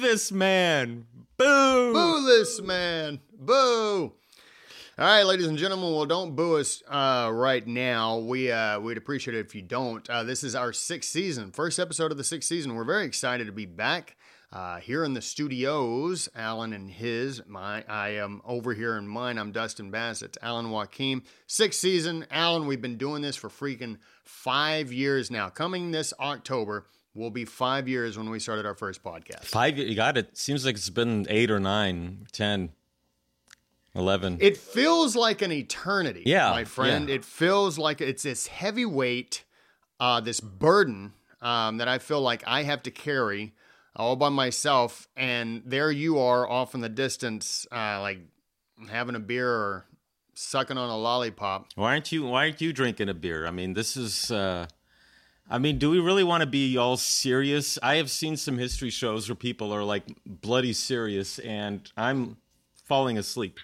this man. Boo. Boo this man. Boo. All right, ladies and gentlemen. Well, don't boo us uh, right now. We uh, we'd appreciate it if you don't. Uh, this is our sixth season, first episode of the sixth season. We're very excited to be back uh, here in the studios. Alan and his, my, I am over here in mine. I'm Dustin Bass. It's Alan Wakim. Sixth season, Alan. We've been doing this for freaking five years now. Coming this October will be five years when we started our first podcast. Five. You got it. Seems like it's been eight or nine, ten. 11. It feels like an eternity, Yeah, my friend. yeah. It feels like it's this heavy weight, uh, this burden um, that I feel like I have to carry all by myself. And there you are off in the distance, uh, like having a beer or sucking on a lollipop. Why aren't you why aren't you drinking a beer? I mean, this is uh I mean, do we really want to be all serious? I have seen some history shows where people are like bloody serious and I'm falling asleep.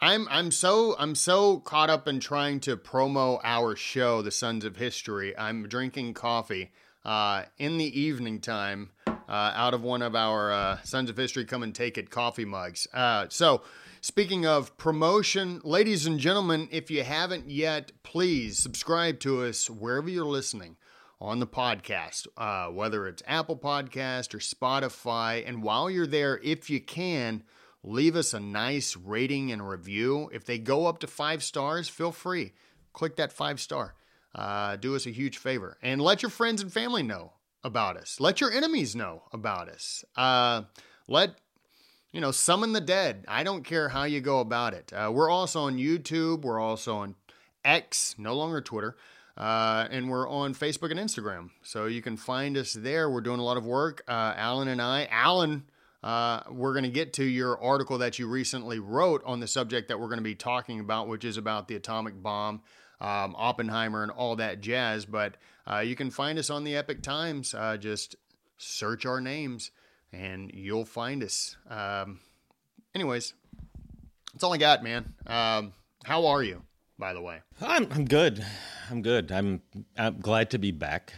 I'm I'm so I'm so caught up in trying to promo our show, The Sons of History. I'm drinking coffee uh, in the evening time uh, out of one of our uh, Sons of History Come and Take It coffee mugs. Uh, so, speaking of promotion, ladies and gentlemen, if you haven't yet, please subscribe to us wherever you're listening on the podcast, uh, whether it's Apple Podcast or Spotify. And while you're there, if you can, leave us a nice rating and review. If they go up to five stars, feel free. Click that five star. Uh, do us a huge favor and let your friends and family know about us. Let your enemies know about us. Uh, let you know, summon the dead. I don't care how you go about it. Uh, we're also on YouTube. We're also on X, no longer Twitter. Uh, and we're on Facebook and Instagram. So you can find us there. We're doing a lot of work. Uh, Alan and I, Alan, uh, we're going to get to your article that you recently wrote on the subject that we're going to be talking about, which is about the atomic bomb, um, Oppenheimer, and all that jazz. But uh, you can find us on the Epoch Times. Uh, just search our names and you'll find us. Um, anyways, that's all I got, man. Um, how are you, by the way? I'm I'm good. I'm good. I'm I'm glad to be back.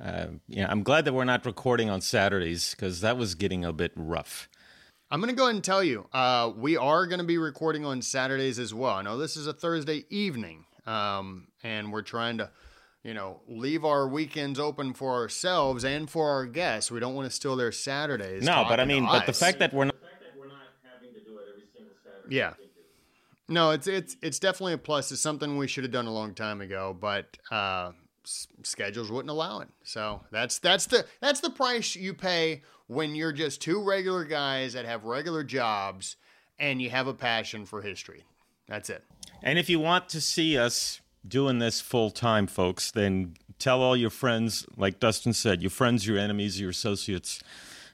Uh, yeah, I'm glad that we're not recording on Saturdays because that was getting a bit rough. I'm going to go ahead and tell you, uh, we are going to be recording on Saturdays as well. I know this is a Thursday evening, um, and we're trying to, you know, leave our weekends open for ourselves and for our guests. We don't want to steal their Saturdays. No, but I mean, but the fact that we're not that we're not having to do it every single Saturday. Yeah. No, it's it's it's definitely a plus. It's something we should have done a long time ago, but uh, s- schedules wouldn't allow it. So that's that's the that's the price you pay when you're just two regular guys that have regular jobs and you have a passion for history. That's it. And if you want to see us doing this full time, folks, then tell all your friends, like Dustin said, your friends, your enemies, your associates,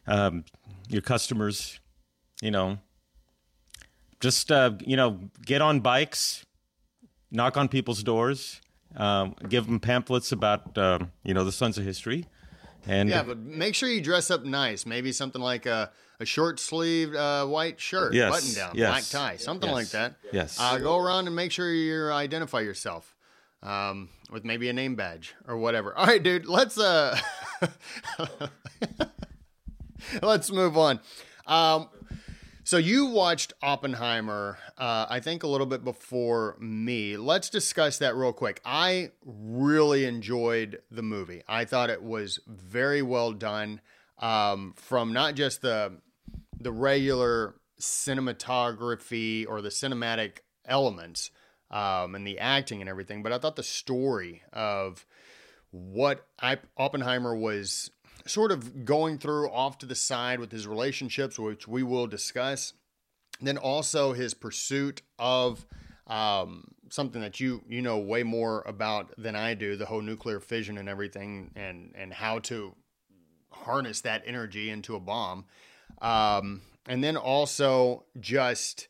um, your customers, you know, just, uh, you know, get on bikes, knock on people's doors, um, give them pamphlets about, um, you know, the Sons of History. And Yeah, but make sure you dress up nice. Maybe something like a, a short sleeved uh, white shirt, Yes, button down, yes, black tie, something yes, like that. yes. Uh, go around and make sure you identify yourself um, with maybe a name badge or whatever. All right, dude. Let's uh, let's move on. Um, so you watched Oppenheimer, uh, I think a little bit before me. Let's discuss that real quick. I really enjoyed the movie. I thought it was very well done. Um, from not just the the regular cinematography or the cinematic elements um, and the acting and everything, but I thought the story of what I, Oppenheimer was sort of going through off to the side with his relationships, which we will discuss. Then also his pursuit of um, something that you you know way more about than I do, the whole nuclear fission and everything, and and how to harness that energy into a bomb. Um, and then also just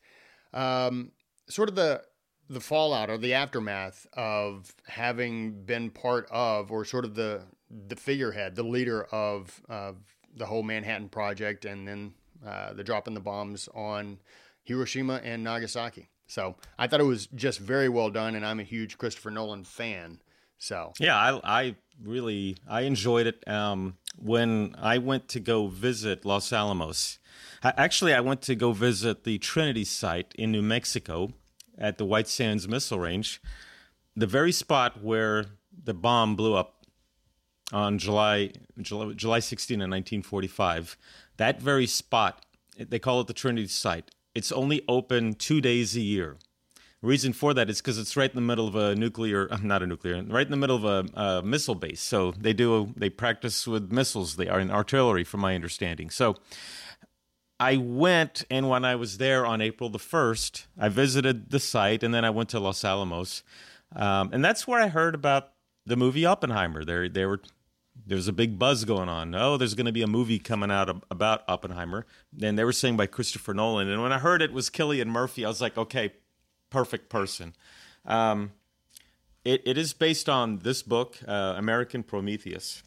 um, sort of the the fallout or the aftermath of having been part of or sort of the the figurehead, the leader of of the whole Manhattan Project, and then uh, the dropping the bombs on Hiroshima and Nagasaki. So I thought it was just very well done, and I'm a huge Christopher Nolan fan. So Yeah, I, I really I enjoyed it. Um, when I went to go visit Los Alamos. Actually, I went to go visit the Trinity site in New Mexico at the White Sands Missile Range, the very spot where the bomb blew up on July July, July 16 in 1945. That very spot, they call it the Trinity site. It's only open two days a year. The reason for that is because it's right in the middle of a nuclear, not a nuclear, right in the middle of a, a missile base. So they do they practice with missiles. They are in artillery, from my understanding. So I went, and when I was there on April the 1st, I visited the site, and then I went to Los Alamos. Um, and that's where I heard about the movie Oppenheimer. There, there were there's a big buzz going on. Oh, there's going to be a movie coming out about Oppenheimer. And they were saying by Christopher Nolan. And when I heard it was Cillian Murphy, I was like, okay, perfect person. Um, it, it is based on this book, uh, American Prometheus.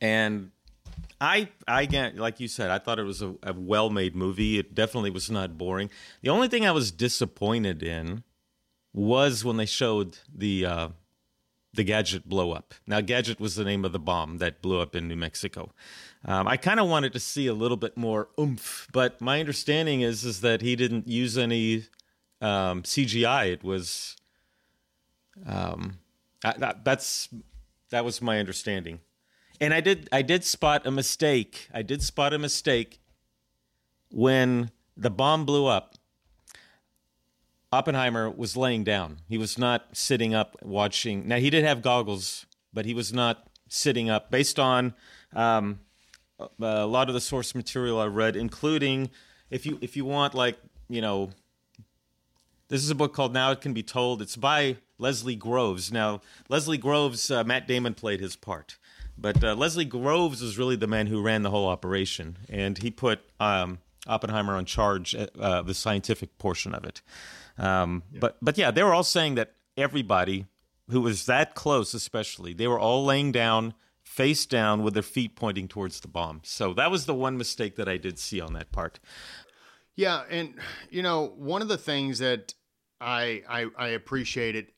And I, I again, like you said, I thought it was a, a well made movie. It definitely was not boring. The only thing I was disappointed in was when they showed the uh, the gadget blow up. Now, gadget was the name of the bomb that blew up in New Mexico. Um, I kind of wanted to see a little bit more oomph, but my understanding is is that he didn't use any um, CGI. It was um, I, that, that's that was my understanding and I did I did spot a mistake. I did spot a mistake when the bomb blew up. Oppenheimer was laying down. He was not sitting up watching. Now he did have goggles, but he was not sitting up. Based on um, a lot of the source material I read, including if you if you want like you know, this is a book called Now It Can Be Told. It's by Leslie Groves. Now Leslie Groves, uh, Matt Damon played his part. But uh, Leslie Groves was really the man who ran the whole operation, and he put um, Oppenheimer on charge uh, uh, the scientific portion of it. Um, yeah. But but yeah, they were all saying that everybody who was that close, especially, they were all laying down, face down, with their feet pointing towards the bomb. So that was the one mistake that I did see on that part. Yeah, and you know, one of the things that I I, I appreciated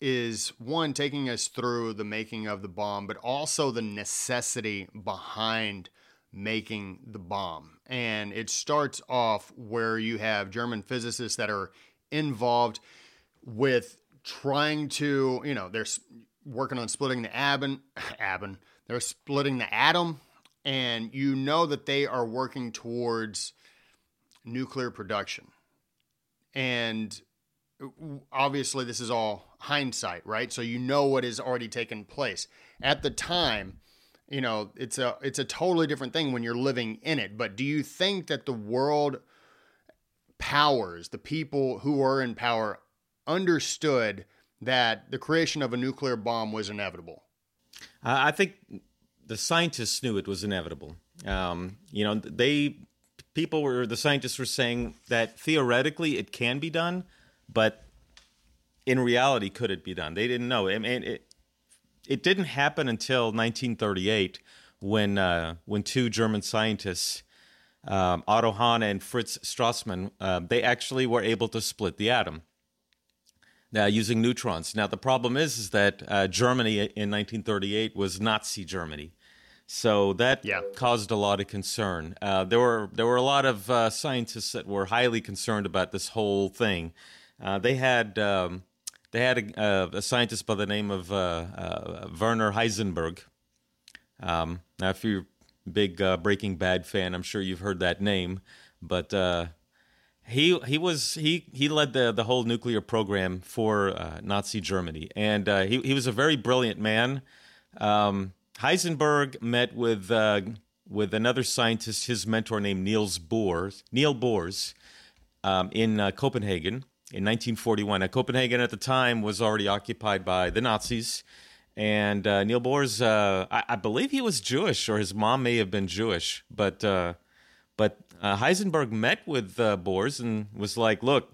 is one taking us through the making of the bomb, but also the necessity behind making the bomb. And it starts off where you have German physicists that are involved with trying to, you know, they're working on splitting the atom, atom, they're splitting the atom, and you know that they are working towards nuclear production. And uh, obviously this is all hindsight, right? So you know what has already taken place. At the time, you know, it's a it's a totally different thing when you're living in it. But do you think that the world powers, the people who were in power understood that the creation of a nuclear bomb was inevitable? I think the scientists knew it was inevitable. Um, you know, they people were the scientists were saying that theoretically it can be done, but in reality, could it be done? They didn't know. I mean, it, it didn't happen until 1938 when uh, when two German scientists, um, Otto Hahn and Fritz Strassmann, uh, they actually were able to split the atom. Now, using neutrons. Now, the problem is, is that uh, Germany in 1938 was Nazi Germany, so that yeah. caused a lot of concern. Uh, there were there were a lot of uh, scientists that were highly concerned about this whole thing. Uh, they had um, they had a, uh, a, scientist by the name of uh, uh, Werner Heisenberg. Um, now, if you're a big uh, Breaking Bad fan, I'm sure you've heard that name. But uh, he he was he he led the the whole nuclear program for Nazi Germany, and he he was a very brilliant man. Um, Heisenberg met with with another scientist, his mentor named Niels Bohr, Neil Bohr's, um, in Copenhagen in 1941. Now, Copenhagen at the time was already occupied by the Nazis. And uh, Neil Boers, uh, I, I, believe he was Jewish, or his mom may have been Jewish. But uh, but uh, Heisenberg met with uh, Boers and was like, "Look,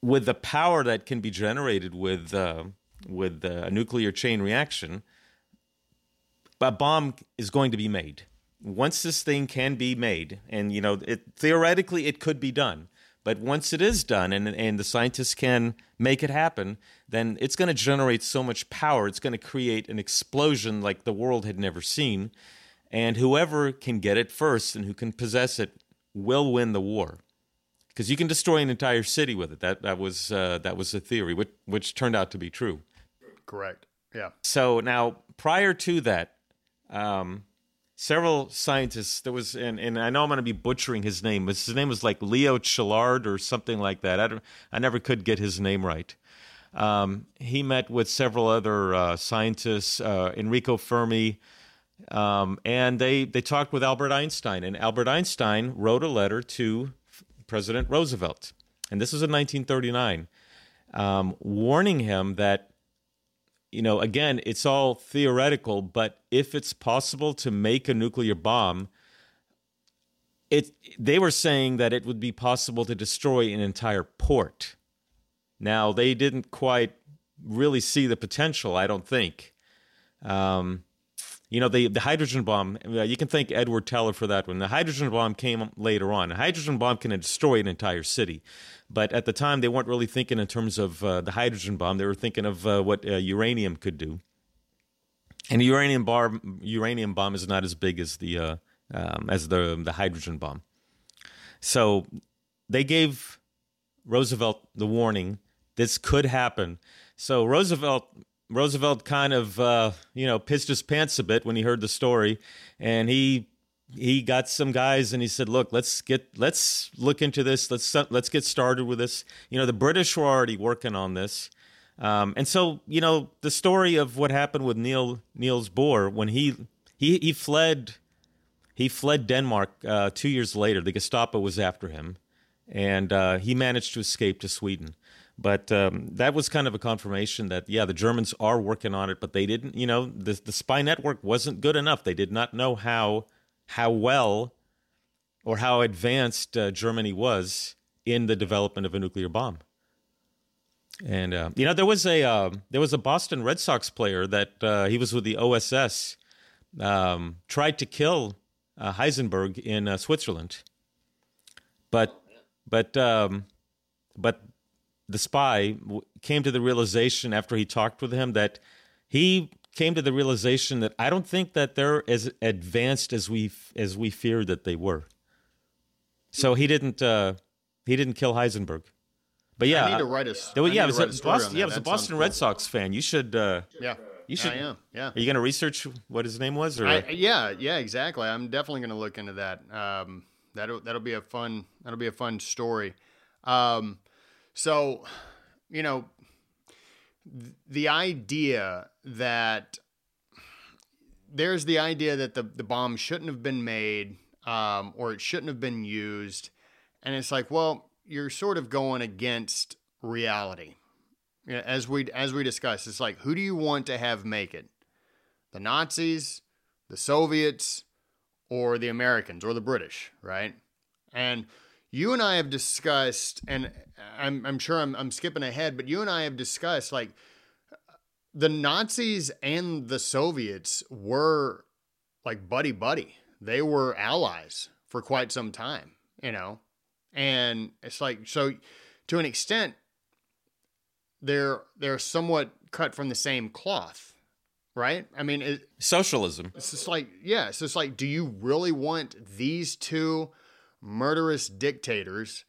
with the power that can be generated with uh, with a nuclear chain reaction, a bomb is going to be made. Once this thing can be made, and you know, it, theoretically, it could be done." But once it is done and, and the scientists can make it happen, then it's going to generate so much power. It's going to create an explosion like the world had never seen. And whoever can get it first and who can possess it will win the war. Because you can destroy an entire city with it. That, that, was, uh, that was a theory, which, which turned out to be true. Correct. Yeah. So now, prior to that, um, several scientists. There was, and, and I know I'm going to be butchering his name, but his name was like Leo Szilard or something like that. I don't, I never could get his name right. Um, he met with several other uh, scientists, uh, Enrico Fermi, um, and they they talked with Albert Einstein. And Albert Einstein wrote a letter to President Roosevelt, and this was in 1939, um, warning him that you know, again, it's all theoretical, but if it's possible to make a nuclear bomb, it they were saying that it would be possible to destroy an entire port. Now they didn't quite really see the potential, I don't think. Um, you know, the the hydrogen bomb. You can thank Edward Teller for that one. The hydrogen bomb came later on. A hydrogen bomb can destroy an entire city, but at the time they weren't really thinking in terms of uh, the hydrogen bomb. They were thinking of uh, what uh, uranium could do. And the uranium bomb, uranium bomb is not as big as the uh, um, as the the hydrogen bomb. So they gave Roosevelt the warning this could happen. So Roosevelt Roosevelt kind of uh, you know pissed his pants a bit when he heard the story, and he he got some guys and he said, "Look, let's get let's look into this. Let's let's get started with this." You know, the British were already working on this, um, and so you know the story of what happened with Neil Niels Bohr when he he he fled he fled Denmark uh, two years later. The Gestapo was after him, and uh, he managed to escape to Sweden. But um, that was kind of a confirmation that yeah, the Germans are working on it, but they didn't. You know, the the spy network wasn't good enough. They did not know how how well or how advanced uh, Germany was in the development of a nuclear bomb. And uh, you know, there was a uh, there was a Boston Red Sox player that uh, he was with the OSS, um, tried to kill uh, Heisenberg in uh, Switzerland, but but um, but the spy came to the realization after he talked with him that he came to the realization that I don't think that they're as advanced as we as we feared that they were. So he didn't uh, he didn't kill Heisenberg. But yeah, I need to write a. There, yeah, I was a Boston, yeah, it was a Boston Red Sox fan. You should. Uh, yeah. You should. I am. Yeah. Are you going to research what his name was? Or I, yeah, yeah, exactly. I'm definitely going to look into that. Um, that'll that'll be a fun that'll be a fun story. Um, so, you know, the idea that there's the idea that the, the bomb shouldn't have been made um, or it shouldn't have been used. And it's like, well, you're sort of going against reality. As we as we discussed, it's like who do you want to have make it? The Nazis, the Soviets, or the Americans or the British, right? And you and I have discussed, and I'm, I'm sure I'm, I'm skipping ahead, but you and I have discussed like the Nazis and the Soviets were like buddy buddy. They were allies for quite some time, you know? And it's like, so to an extent, they're, they're somewhat cut from the same cloth, right? I mean, it, socialism. It's just like, yeah, So it's like, do you really want these two murderous dictators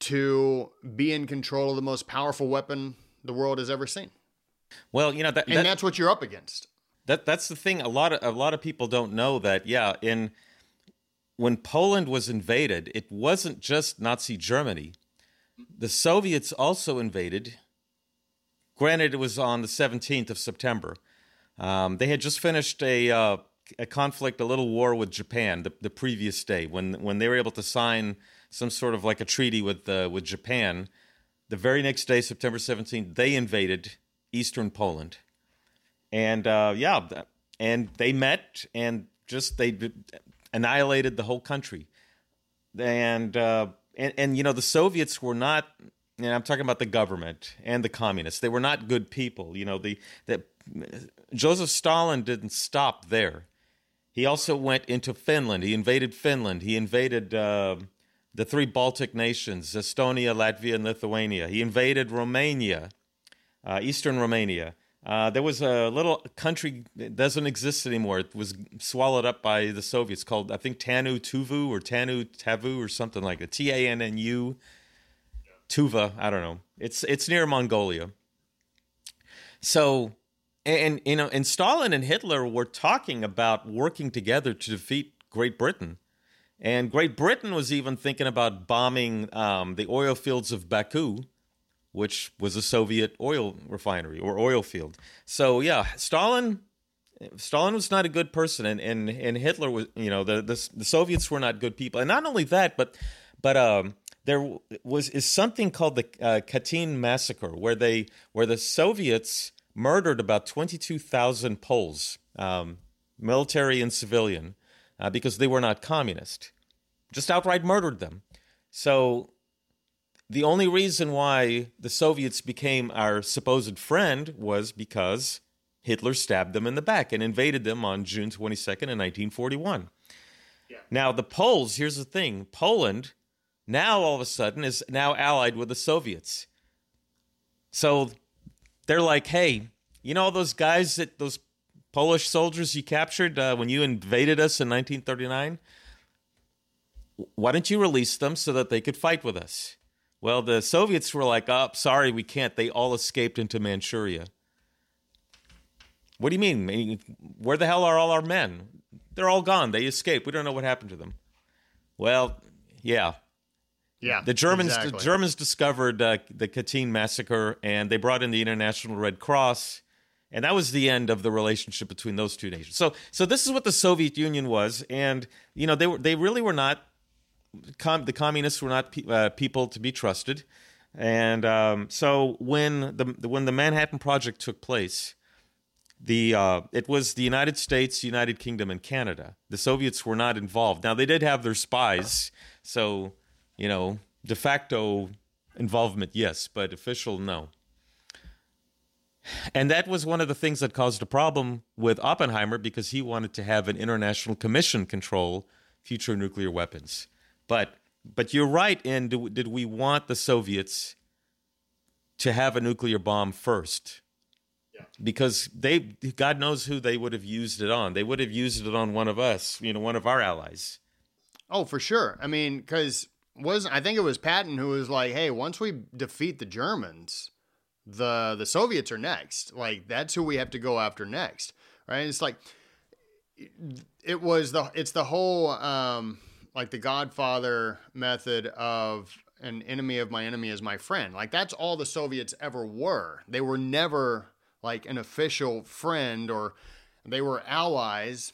to be in control of the most powerful weapon the world has ever seen. Well, you know that, and that, that's what you're up against. That that's the thing. A lot of a lot of people don't know that. Yeah, in when Poland was invaded, it wasn't just Nazi Germany. The Soviets also invaded. Granted, it was on the 17th of September. Um, they had just finished a uh, a conflict, a little war with Japan the, the previous day when when they were able to sign some sort of like a treaty with uh, with Japan. The very next day, September 17th, they invaded eastern Poland, and uh, yeah, and they met and just they annihilated the whole country, and uh, and and you know the Soviets were not. And I'm talking about the government and the communists. They were not good people. You know, the that Joseph Stalin didn't stop there. He also went into Finland. He invaded Finland. He invaded uh, the three Baltic nations, Estonia, Latvia, and Lithuania. He invaded Romania, uh, eastern Romania. Uh, there was a little country that doesn't exist anymore. It was swallowed up by the Soviets called, I think, Tanu Tuvu or Tanu Tavu or something like that. T A N N U. Tuva, I don't know. It's it's near Mongolia. So, and you know, and Stalin and Hitler were talking about working together to defeat Great Britain. And Great Britain was even thinking about bombing um, the oil fields of Baku, which was a Soviet oil refinery or oil field. So yeah, Stalin Stalin was not a good person, and and, and Hitler was you know the, the, the Soviets were not good people, and not only that, but but um, there was is something called the uh, Katyn massacre, where they where the Soviets murdered about twenty two thousand Poles, um, military and civilian, uh, because they were not communist, just outright murdered them. So the only reason why the Soviets became our supposed friend was because Hitler stabbed them in the back and invaded them on June 22nd in 1941. Yeah. Now, the Poles, here's the thing Poland now all of a sudden is now allied with the Soviets. So they're like, hey, you know those guys that those Polish soldiers you captured uh, when you invaded us in 1939? Why don't you release them so that they could fight with us? Well, the Soviets were like, oh, sorry, we can't. They all escaped into Manchuria. What do you mean? Where the hell are all our men? They're all gone. They escaped. We don't know what happened to them. Well, yeah. Yeah. The Germans exactly. the Germans discovered uh, the Katyn massacre and they brought in the International Red Cross and that was the end of the relationship between those two nations. So so this is what the Soviet Union was and you know they were they really were not com- the communists were not pe- uh, people to be trusted, and um, so when the when the Manhattan Project took place, the uh, it was the United States, United Kingdom, and Canada. The Soviets were not involved. Now they did have their spies, so you know de facto involvement, yes, but official, no. And that was one of the things that caused a problem with Oppenheimer because he wanted to have an international commission control future nuclear weapons. But but you're right in do, did we want the Soviets to have a nuclear bomb first? Yeah. Because they God knows who they would have used it on. They would have used it on one of us, you know, one of our allies. Oh, for sure. I mean, cuz was I think it was Patton who was like, "Hey, once we defeat the Germans, the the Soviets are next. Like that's who we have to go after next." Right? It's like it was the it's the whole um like the Godfather method of an enemy of my enemy is my friend. Like that's all the Soviets ever were. They were never like an official friend or they were allies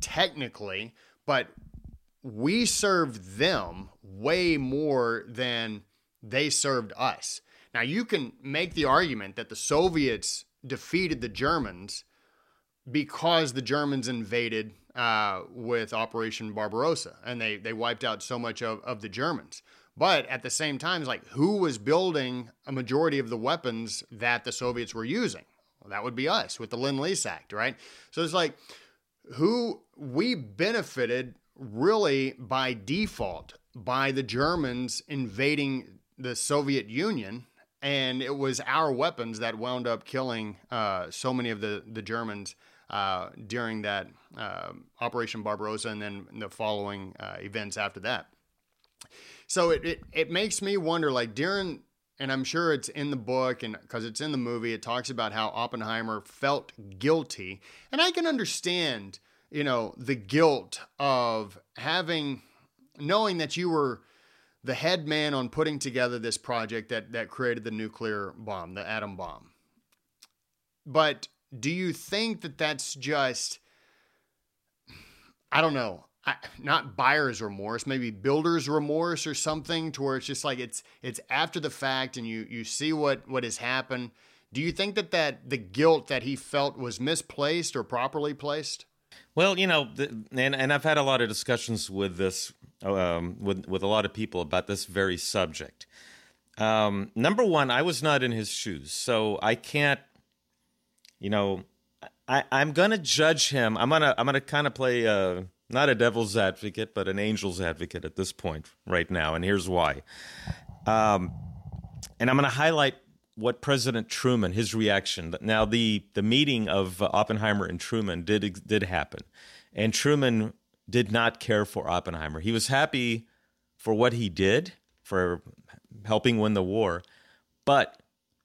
technically, but we served them way more than they served us. Now you can make the argument that the Soviets defeated the Germans because the Germans invaded uh, with Operation Barbarossa, and they they wiped out so much of, of the Germans. But at the same time, it's like who was building a majority of the weapons that the Soviets were using? Well, that would be us with the Lend Lease Act, right? So it's like who we benefited really by default by the Germans invading the Soviet Union and it was our weapons that wound up killing uh, so many of the the Germans uh, during that uh, Operation Barbarossa and then the following uh, events after that. So it, it, it makes me wonder, like during, and I'm sure it's in the book and because it's in the movie, it talks about how Oppenheimer felt guilty. And I can understand, you know, the guilt of having, knowing that you were the head man on putting together this project that, that created the nuclear bomb, the atom bomb. But do you think that that's just I don't know, I, not buyer's remorse, maybe builder's remorse or something, to where it's just like it's it's after the fact and you you see what what has happened. Do you think that that the guilt that he felt was misplaced or properly placed? Well, you know, and and I've had a lot of discussions with this um, with with a lot of people about this very subject. Um, number one, I was not in his shoes, so I can't you know, I, I'm gonna judge him. I'm gonna I'm gonna kind of play uh, not a devil's advocate, but an angel's advocate at this point right now, and here's why. Um, and I'm to highlight what President Truman, his reaction. Now, the the meeting of uh, Oppenheimer and Truman did did happen, and Truman did not care for Oppenheimer. He was happy for what he did for helping win the war, but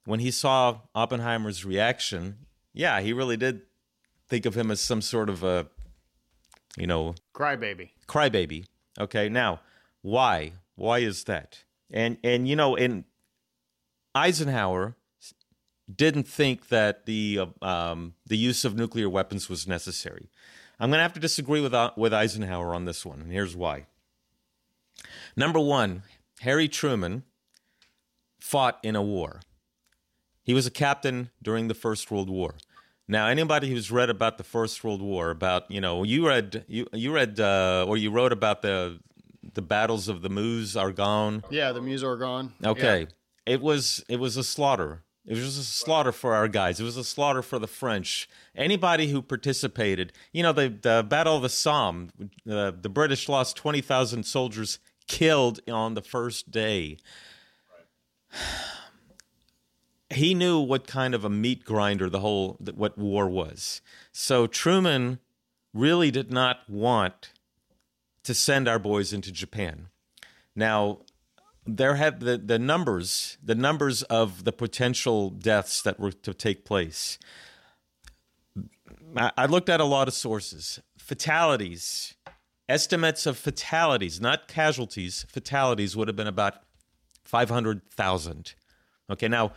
when he saw Oppenheimer's reaction, yeah, he really did think of him as some sort of a, you know, crybaby. Crybaby. Okay, now why? Why is that? And and you know, in Eisenhower didn't think that the um, the use of nuclear weapons was necessary. I'm going to have to disagree with uh, with Eisenhower on this one, and here's why. Number one, Harry Truman fought in a war. He was a captain during the First World War. Now, anybody who's read about the First World War, about you know, you read you you read uh, or you wrote about the the battles of the Meuse Argonne. Yeah, the Meuse Argonne. Okay, yeah. It was it was a slaughter. It was a slaughter for our guys. It was a slaughter for the French. Anybody who participated, you know, the, the Battle of the Somme, uh, the British lost 20,000 soldiers killed on the first day. he knew what kind of a meat grinder the whole what war was. So Truman really did not want to send our boys into Japan. Now, there have the, the numbers, the numbers of the potential deaths that were to take place. I, I looked at a lot of sources. Fatalities, estimates of fatalities, not casualties, fatalities would have been about 500,000. Okay, now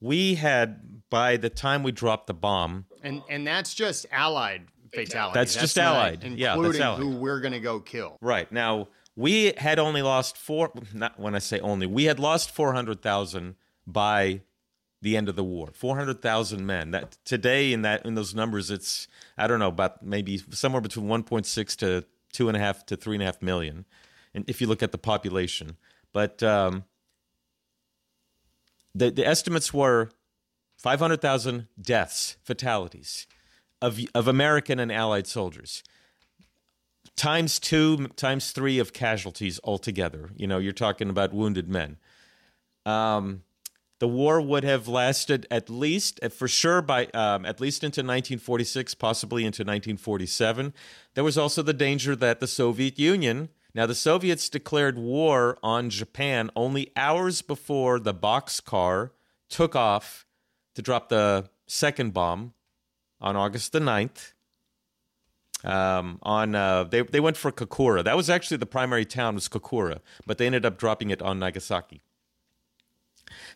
we had by the time we dropped the bomb, and and that's just allied fatalities. That's, that's just allied, yeah, including allied. who we're going to go kill. Right now, we had only lost four. Not when I say only, we had lost four hundred thousand by the end of the war. Four hundred thousand men. That today in that in those numbers, it's I don't know about maybe somewhere between one point six to two and a half to three and a half million, and if you look at the population, but. Um, the, the estimates were 500,000 deaths, fatalities of, of American and Allied soldiers. Times two, times three of casualties altogether. You know, you're talking about wounded men. Um, the war would have lasted at least, for sure, by um, at least into 1946, possibly into 1947. There was also the danger that the Soviet Union now, the Soviets declared war on Japan only hours before the Bockscar took off to drop the second bomb on August the 9th. Um, on uh, they they went for Kokura. That was actually the primary town was Kokura, but they ended up dropping it on Nagasaki.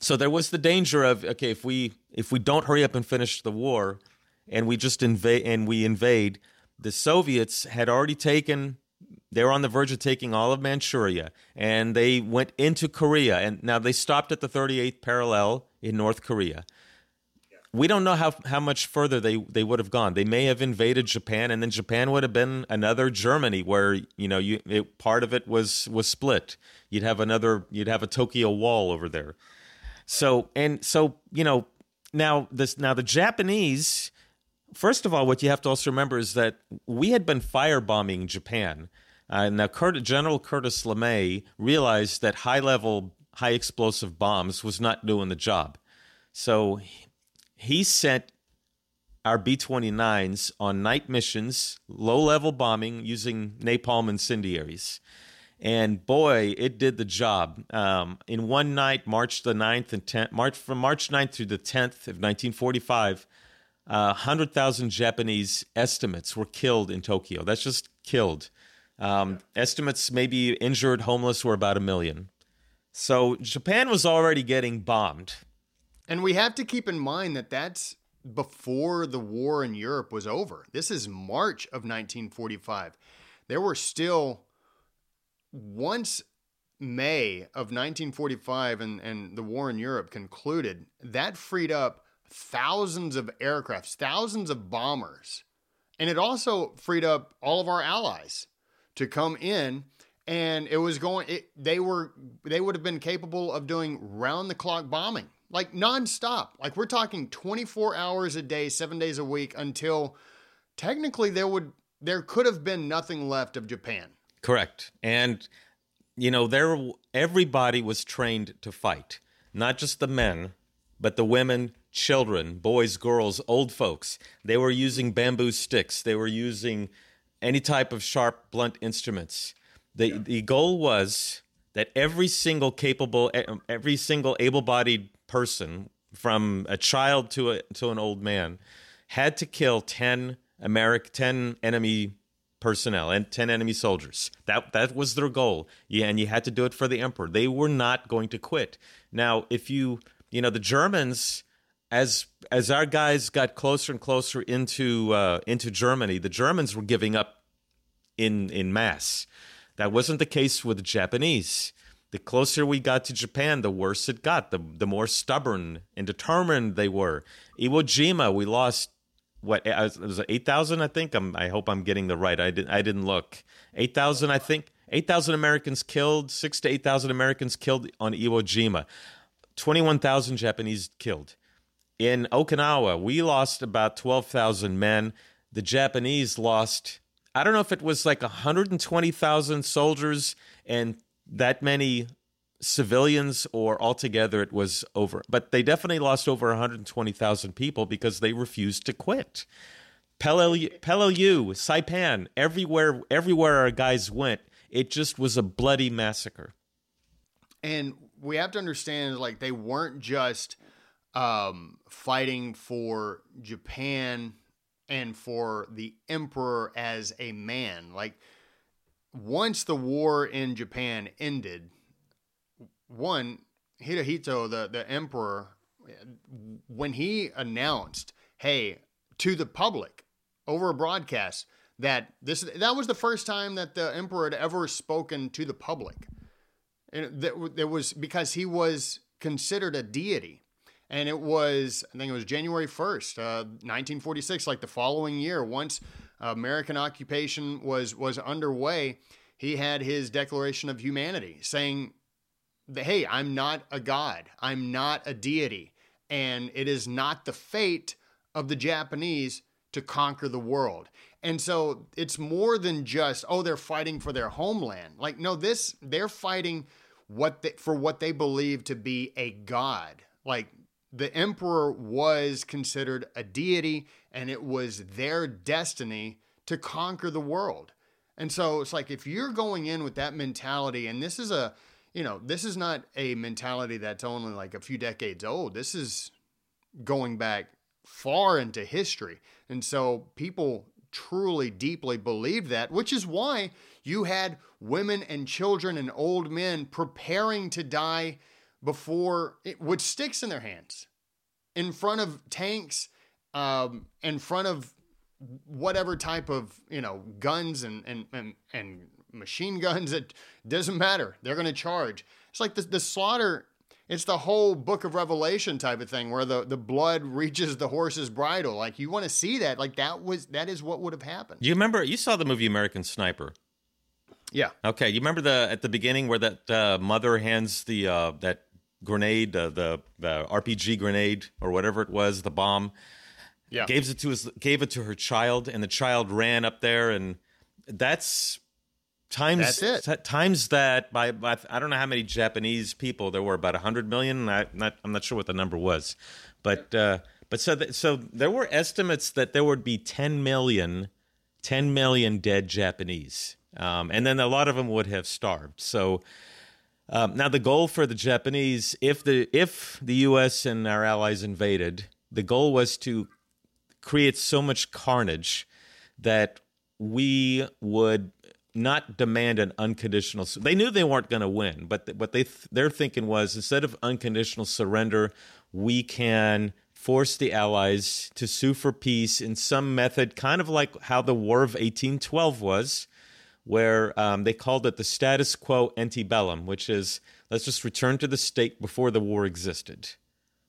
So there was the danger of okay, if we if we don't hurry up and finish the war, and we just invade and we invade, the Soviets had already taken they were on the verge of taking all of Manchuria, and they went into Korea. And now they stopped at the 38th parallel in North Korea. We don't know how, how much further they, they would have gone. They may have invaded Japan, and then Japan would have been another Germany, where you know you it, part of it was was split. You'd have another. You'd have a Tokyo Wall over there. So and so you know now this now the Japanese. First of all, what you have to also remember is that we had been firebombing Japan uh, now, General Curtis LeMay realized that high level, high explosive bombs was not doing the job. So he sent our B 29s on night missions, low level bombing using napalm incendiaries. And boy, it did the job. Um, in one night, March the 9th and 10th, March, from March 9th through the 10th of 1945, uh, 100,000 Japanese estimates were killed in Tokyo. That's just killed. Um, estimates maybe injured homeless were about a million. So Japan was already getting bombed. And we have to keep in mind that that's before the war in Europe was over. This is March of 1945. There were still, once May of 1945 and, and the war in Europe concluded, that freed up thousands of aircrafts, thousands of bombers. And it also freed up all of our allies to come in and it was going it, they were they would have been capable of doing round the clock bombing like nonstop like we're talking 24 hours a day 7 days a week until technically there would there could have been nothing left of Japan. Correct. And you know, there everybody was trained to fight, not just the men, but the women, children, boys, girls, old folks. They were using bamboo sticks. They were using any type of sharp, blunt instruments. The yeah. the goal was that every single capable, every single able-bodied person, from a child to a to an old man, had to kill ten American, ten enemy personnel and 10 enemy soldiers. That that was their goal. Yeah, and you had to do it for the emperor. They were not going to quit. Now, if you, you know, the Germans as as our guys got closer and closer into uh, into Germany, the Germans were giving up in in mass. That wasn't the case with the Japanese. The closer we got to Japan, the worse it got. The the more stubborn and determined they were. Iwo Jima, we lost what it was eight thousand. I think. I'm, I hope I'm getting the right. I didn't. I didn't look. Eight thousand. I think eight thousand Americans killed. Six to eight thousand Americans killed on Iwo Jima. Twenty-one thousand Japanese killed. In Okinawa, we lost about twelve thousand men. The Japanese lost. I don't know if it was like 120,000 soldiers and that many civilians or altogether it was over but they definitely lost over 120,000 people because they refused to quit Peleliu, Saipan, everywhere everywhere our guys went, it just was a bloody massacre. And we have to understand like they weren't just um, fighting for Japan and for the emperor as a man. Like once the war in Japan ended, one Hirohito, the the emperor, when he announced, "Hey," to the public over a broadcast that this that was the first time that the emperor had ever spoken to the public, and that there was because he was considered a deity, and it was I think it was January first, uh, 1946, like the following year, once American occupation was was underway. He had his Declaration of Humanity saying hey, I'm not a god, I'm not a deity, and it is not the fate of the Japanese to conquer the world. And so it's more than just oh they're fighting for their homeland. Like no this they're fighting what they, for what they believe to be a god. Like the emperor was considered a deity and it was their destiny to conquer the world. And so it's like if you're going in with that mentality and this is a you know, this is not a mentality that's only like a few decades old. This is going back far into history. And so people truly deeply believe that, which is why you had women and children and old men preparing to die before it, with sticks in their hands in front of tanks, um, in front of whatever type of you know guns and and and, and machine guns. It doesn't matter. They're going to charge. It's like the, the slaughter. It's the whole book of Revelation type of thing where the, the blood reaches the horse's bridle. Like you want to see that. Like that was that is what would have happened. You remember you saw the movie American Sniper. Yeah. Okay. You remember the at the beginning where that uh, mother hands the uh, that grenade, uh, the the RPG grenade or whatever it was, the bomb. Yeah. Gave it to his gave it to her child, and the child ran up there, and that's times That's it. times that by, by, I don't know how many Japanese people there were about 100 million I, not I'm not sure what the number was but uh, but so th- so there were estimates that there would be 10 million 10 million dead Japanese um, and then a lot of them would have starved so um, now the goal for the Japanese if the if the US and our allies invaded the goal was to create so much carnage that we would not demand an unconditional. They knew they weren't going to win, but what they their thinking was instead of unconditional surrender, we can force the Allies to sue for peace in some method, kind of like how the War of 1812 was, where um, they called it the status quo ante bellum, which is let's just return to the state before the war existed.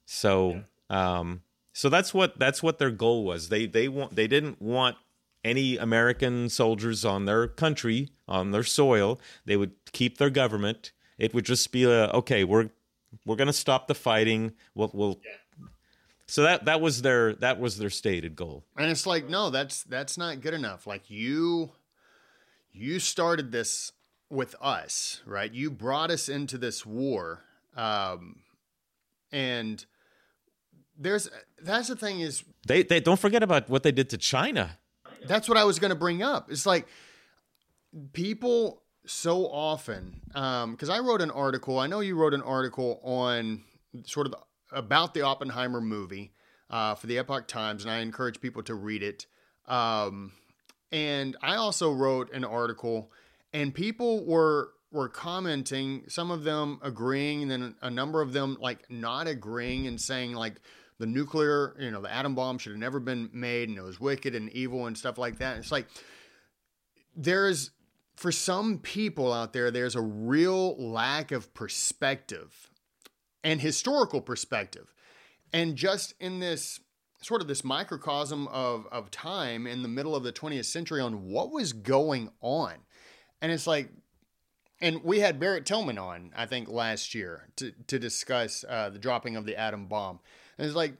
So, yeah. um, so that's what that's what their goal was. They they want they didn't want any American soldiers on their country, on their soil. They would keep their government. It would just be a okay. We're we're going to stop the fighting. We'll, we'll So that that was their that was their stated goal. And it's like, no, that's that's not good enough. Like you you started this with us, right? You brought us into this war. Um and there's that's the thing is They they don't forget about what they did to China. that's what I was going to bring up. It's like people so often, because I wrote an article. I know you wrote an article on sort of about the Oppenheimer movie uh, for the Epoch Times, and I encourage people to read it. Um, and I also wrote an article, and people were were commenting. Some of them agreeing, and then a number of them like not agreeing and saying like the nuclear, you know, the atom bomb should have never been made, and it was wicked and evil and stuff like that. It's like there's for some people out there, there's a real lack of perspective and historical perspective. And just in this sort of this microcosm of, of time in the middle of the 20th century on what was going on. And it's like, and we had Barrett Tillman on, I think, last year to, to discuss uh, the dropping of the atom bomb. And it's like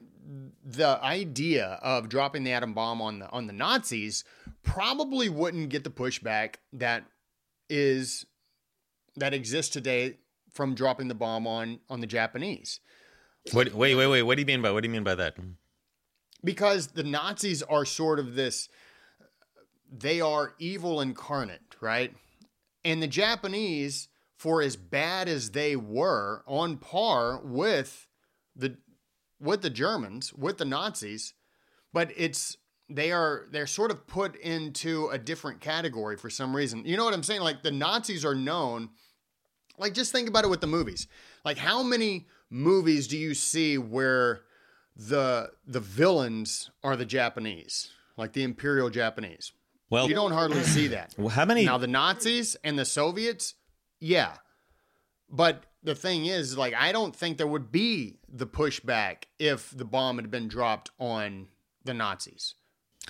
the idea of dropping the atom bomb on the on the Nazis probably wouldn't get the pushback that is that exists today from dropping the bomb on on the Japanese. What, wait, wait, wait. What do you mean by what do you mean by that? Because the Nazis are sort of this they are evil incarnate, right? And the Japanese, for as bad as they were, on par with the with the Germans, with the Nazis, but it's they are they're sort of put into a different category for some reason. You know what I'm saying? Like the Nazis are known like just think about it with the movies. Like how many movies do you see where the the villains are the Japanese, like the imperial Japanese? Well, You don't hardly see that. well, how many? Now the Nazis and the Soviets, yeah. But the thing is, like, I don't think there would be the pushback if the bomb had been dropped on the Nazis.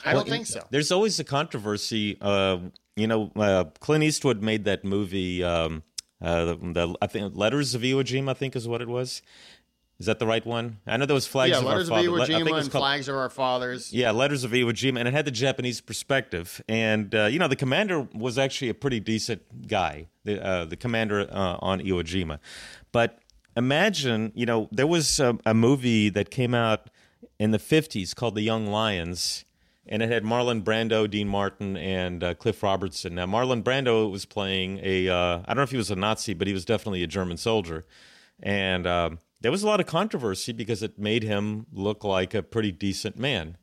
I Well, don't think so. There's always a controversy. Uh, you know, uh, Clint Eastwood made that movie. Um, uh, the, the I think Letters of Iwo Jima, I think is what it was. Is that the right one? I know there was Flags Yeah, of letters of. Iwo Le- I think it Jima was and called- flags of our fathers. Yeah, Letters of Iwo Jima, and it had the Japanese perspective. And uh, you know, the commander was actually a pretty decent guy. The uh, the commander uh, on Iwo Jima, but imagine, you know, there was a, a movie that came out in the '50s called The Young Lions, and it had Marlon Brando, Dean Martin, and uh, Cliff Robertson. Now, Marlon Brando was playing a uh, I don't know if he was a Nazi, but he was definitely a German soldier, and um, there was a lot of controversy because it made him look like a pretty decent man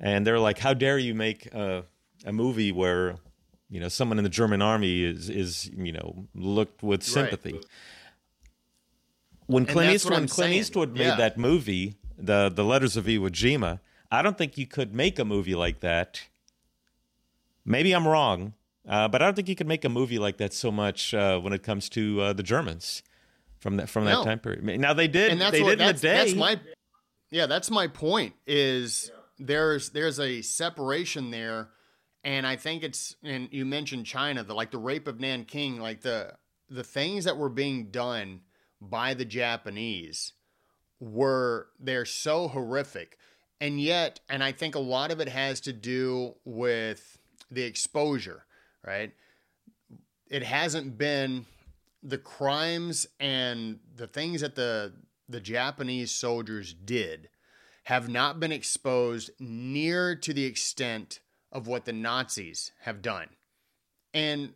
and they're like, "How dare you make a, a movie where you know someone in the German army is is you know looked with sympathy?" When And Clint Eastwood, when Clint. Eastwood made Yeah. that movie, the the Letters of Iwo Jima, I don't think you could make a movie like that. Maybe I'm wrong, uh, but I don't think you could make a movie like that so much uh, when it comes to uh, the Germans from that from that No. time period. Now they did, and that's they what did in that's, the day. that's my yeah that's my point is there's there's a separation there and i think it's and you mentioned china the like the rape of nanking like the the things that were being done by the japanese were they're so horrific and yet and i think a lot of it has to do with the exposure right it hasn't been the crimes and the things that the the Japanese soldiers did have not been exposed near to the extent of what the Nazis have done. And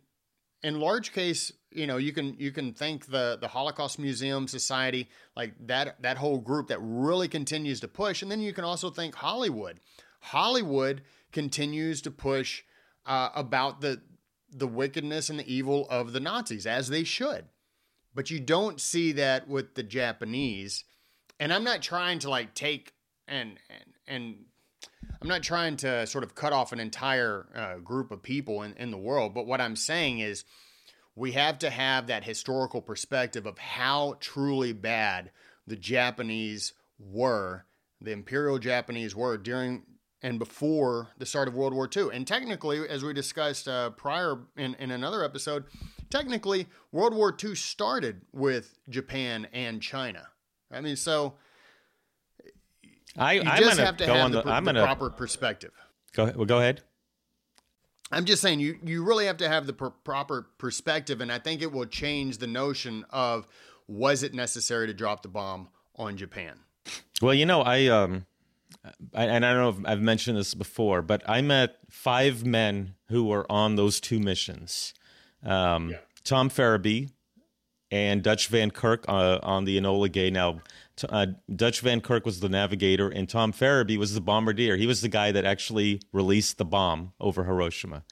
in large case, you know, you can you can thank the the Holocaust Museum Society, like that that whole group that really continues to push, and then you can also thank Hollywood. Hollywood continues to push uh, about the the wickedness and the evil of the Nazis, as they should. But you don't see that with the Japanese. And I'm not trying to like take and and and I'm not trying to sort of cut off an entire uh, group of people in, in the world. But what I'm saying is we have to have that historical perspective of how truly bad the Japanese were, the Imperial Japanese were during and before the start of World War II. And technically, as we discussed uh, prior in, in another episode, technically, World War II started with Japan and China. I mean, so I, You I'm just have to go have on the, the. The gonna proper perspective. go. Well, go ahead. I'm just saying you you really have to have the pr- proper perspective, and I think it will change the notion of was it necessary to drop the bomb on Japan. Well, you know, I um, I, and I don't know if I've mentioned this before, but I met five men who were on those two missions. Um, Tom Ferebee and Dutch Van Kirk uh, on the Enola Gay. Now, t- uh, Dutch Van Kirk was the navigator, and Tom Ferebee was the bombardier. He was the guy that actually released the bomb over Hiroshima.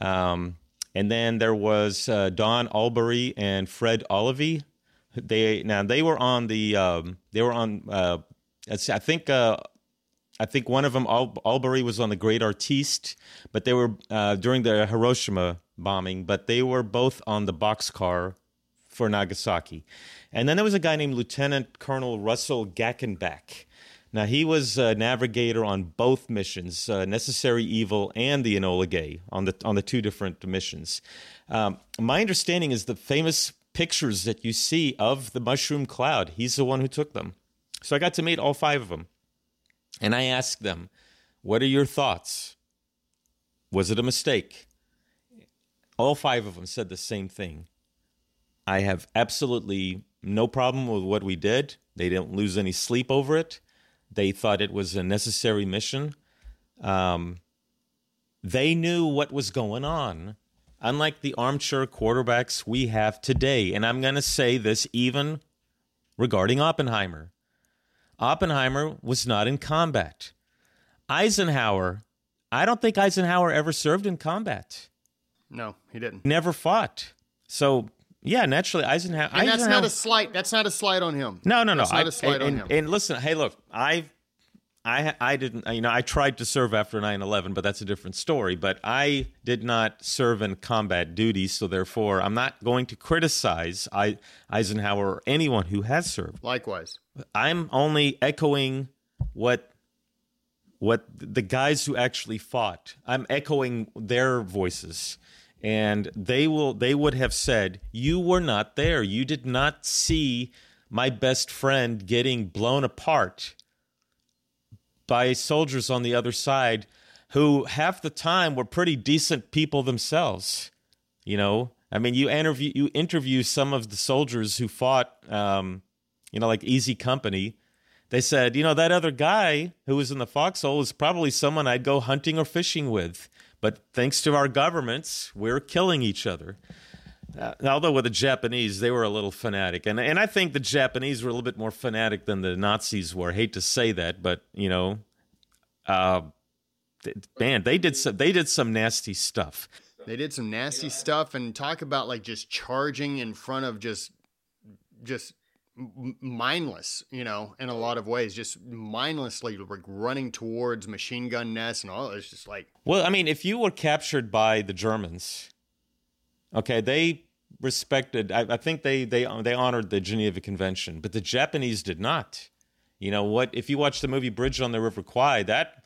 Um, and then there was uh, Don Albury and Fred Olivi. They now they were on the um, they were on uh, I think uh, I think one of them Al- Albury was on the Great Artiste, but they were uh, during the Hiroshima bombing. But they were both on the Bockscar for Nagasaki. And then there was a guy named Lieutenant Colonel Russell Gackenbach. Now, he was a navigator on both missions, uh, Necessary Evil and the Enola Gay, on the, on the two different missions. Um, my understanding is the famous pictures that you see of the mushroom cloud, he's the one who took them. So I got to meet all five of them. And I asked them, What are your thoughts? Was it a mistake? All five of them said the same thing. I have absolutely no problem with what we did. They didn't lose any sleep over it. They thought it was a necessary mission. Um, they knew what was going on, unlike the armchair quarterbacks we have today. And I'm going to say this even regarding Oppenheimer. Oppenheimer was not in combat. Eisenhower, I don't think Eisenhower ever served in combat. No, he didn't. Never fought. So yeah, naturally Eisenhower. And that's Eisenhower- not a slight. That's not a slight on him. no, no, no. That's not I- a slight and, on him. and listen, hey, look, I, I, I didn't. You know, I tried to serve after 9-11, but that's a different story. But I did not serve in combat duty, so therefore, I'm not going to criticize I, Eisenhower or anyone who has served. Likewise. I'm only echoing what what the guys who actually fought. I'm echoing their voices. And they will they would have said, "You were not there. You did not see my best friend getting blown apart by soldiers on the other side who half the time were pretty decent people themselves." You know, I mean, you interview you interview some of the soldiers who fought um, you know, like Easy Company, they said, you know, that other guy who was in the foxhole is probably someone I'd go hunting or fishing with. But thanks to our governments, we're killing each other. Uh, although with the Japanese, they were a little fanatic, and and I think the Japanese were a little bit more fanatic than the Nazis were. I hate to say that, but you know, uh, man, they did some they did some nasty stuff. They did some nasty stuff and talk about like just charging in front of just just mindless, you know, in a lot of ways, just mindlessly like running towards machine gun nests and all. It's just like Well, I mean, if you were captured by the Germans, okay, they respected. I, I think they they they honored the Geneva Convention, but the Japanese did not. You know what? If you watch the movie Bridge on the River Kwai, that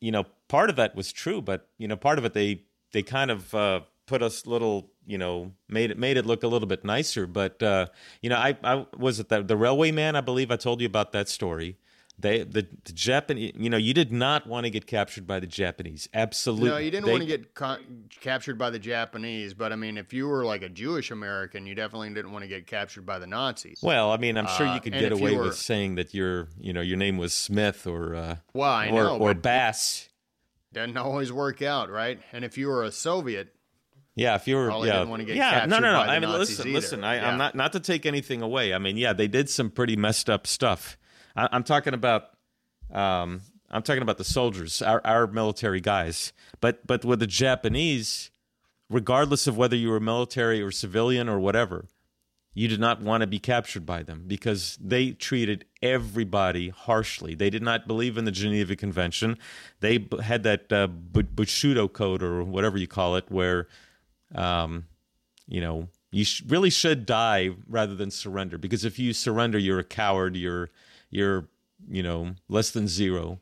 you know part of that was true, but you know part of it they they kind of uh, put us little you know made it made it look a little bit nicer. But uh, you know, I I was it the, the Railway Man. I believe I told you about that story. They the, the Japanese, you know, you did not want to get captured by the Japanese. Absolutely, no, you didn't They- want to get ca- captured by the Japanese, but I mean, if you were like a Jewish American, you definitely didn't want to get captured by the Nazis. Well, I mean, I'm sure Uh, you could and get away were- with saying that your, you know, your name was Smith or uh, Well, I or, know, or Bass. Doesn't always work out, right? And if you were a Soviet, Yeah, if you were, Probably yeah, didn't wanna get yeah, no, no, no. I mean, Nazis listen, either. listen. I, Yeah. I'm not not to take anything away. I mean, yeah, they did some pretty messed up stuff. I, I'm talking about, um, I'm talking about the soldiers, our our military guys. But but with the Japanese, regardless of whether you were military or civilian or whatever, you did not want to be captured by them because they treated everybody harshly. They did not believe in the Geneva Convention. They had that uh, Bushido code or whatever you call it, where, um, you know, you sh- really should die rather than surrender because if you surrender, you're a coward. You're you're you know less than zero.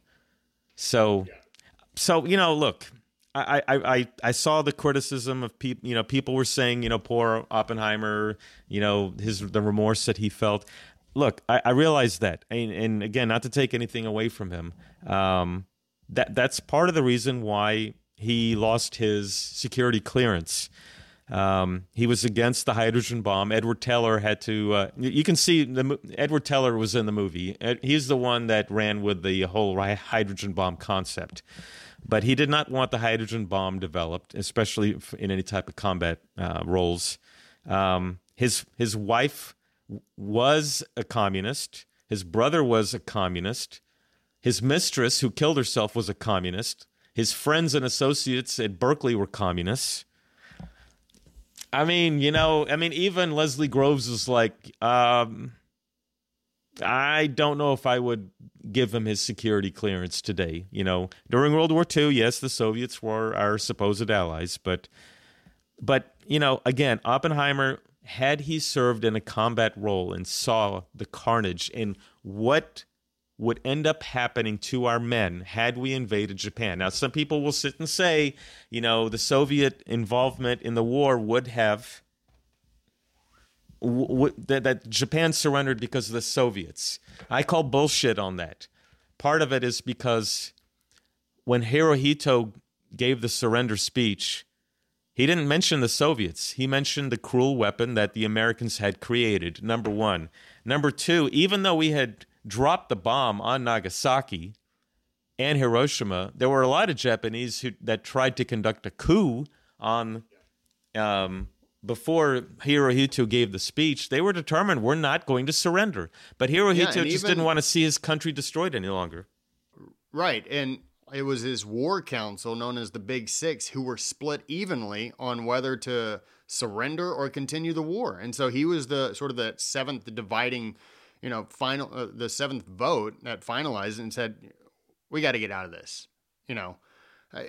So, so you know, look, I, I, I, I saw the criticism of people. You know, people were saying, you know, poor Oppenheimer. You know, his the remorse that he felt. look, I, I realize that, and, and, again, not to take anything away from him, um, that that's part of the reason why he lost his security clearance. Um, he was against the hydrogen bomb. Edward Teller had to. Uh, you can see the Edward Teller was in the movie. He's the one that ran with the whole hydrogen bomb concept, but he did not want the hydrogen bomb developed, especially in any type of combat uh, roles. Um, his his wife was a communist. His brother was a communist. His mistress, who killed herself, was a communist. His friends and associates at Berkeley were communists. I mean, you know, I mean, even Leslie Groves is like, um, I don't know if I would give him his security clearance today. You know, during World War II, yes, the Soviets were our supposed allies, but, but you know, again, Oppenheimer, had he served in a combat role and saw the carnage and what would end up happening to our men had we invaded Japan. Now, some people will sit and say, you know, the Soviet involvement in the war would have. W- that, that Japan surrendered because of the Soviets. I call bullshit on that. Part of it is because when Hirohito gave the surrender speech, he didn't mention the Soviets. He mentioned the cruel weapon that the Americans had created, number one. Number two, even though we had dropped the bomb on Nagasaki and Hiroshima, there were a lot of Japanese who that tried to conduct a coup on um, before Hirohito gave the speech. They were determined we're not going to surrender. But Hirohito yeah, just even, didn't want to see his country destroyed any longer. Right, and it was his war council known as the Big Six who were split evenly on whether to surrender or continue the war. And so he was the sort of the seventh dividing you know, final uh, the seventh vote that finalized and said, we got to get out of this. You know, I,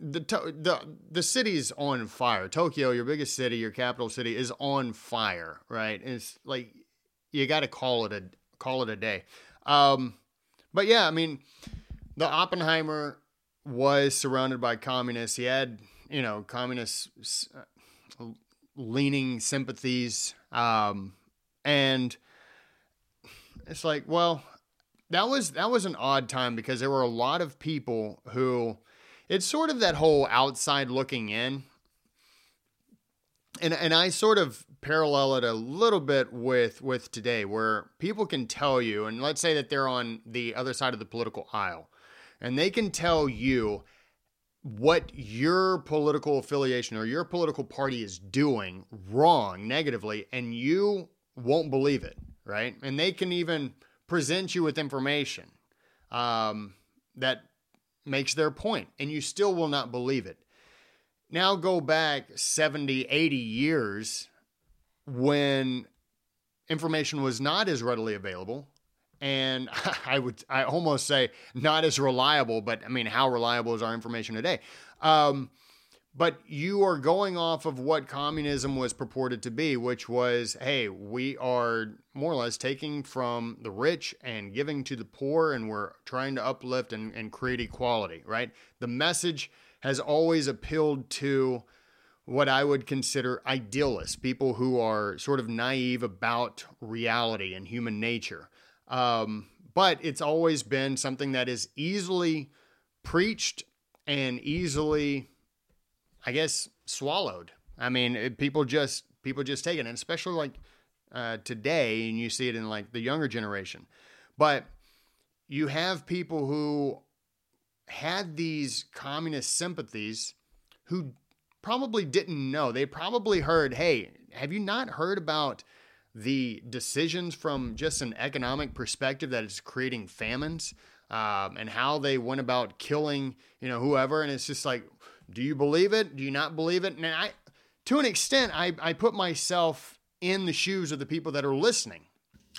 the the the city's on fire. Tokyo, your biggest city, your capital city, is on fire. Right? It's like you got to call it a call it a day. Um, but yeah, I mean, the Oppenheimer was surrounded by communists. He had you know communist uh, leaning sympathies, um, and it's like, well, that was that was an odd time because there were a lot of people who it's sort of that whole outside looking in. And and I sort of parallel it a little bit with with today where people can tell you and let's say that they're on the other side of the political aisle and they can tell you what your political affiliation or your political party is doing wrong negatively and you won't believe it right? And they can even present you with information um, that makes their point, and you still will not believe it. Now go back 70, 80 years when information was not as readily available and I would I almost say not as reliable, but I mean how reliable is our information today? Um, but you are going off of what communism was purported to be, which was hey, we are more or less taking from the rich and giving to the poor, and we're trying to uplift and, and create equality, right? The message has always appealed to what I would consider idealists, people who are sort of naive about reality and human nature. Um, but it's always been something that is easily preached and easily I guess swallowed. I mean, it, people just people just take it, and especially like uh, today, and you see it in like the younger generation. But you have people who had these communist sympathies who probably didn't know. They probably heard, "Hey, have you not heard about?" the decisions from just an economic perspective that is creating famines um, and how they went about killing you know whoever and it's just like do you believe it? Do you not believe it? And I, to an extent, I, I put myself in the shoes of the people that are listening.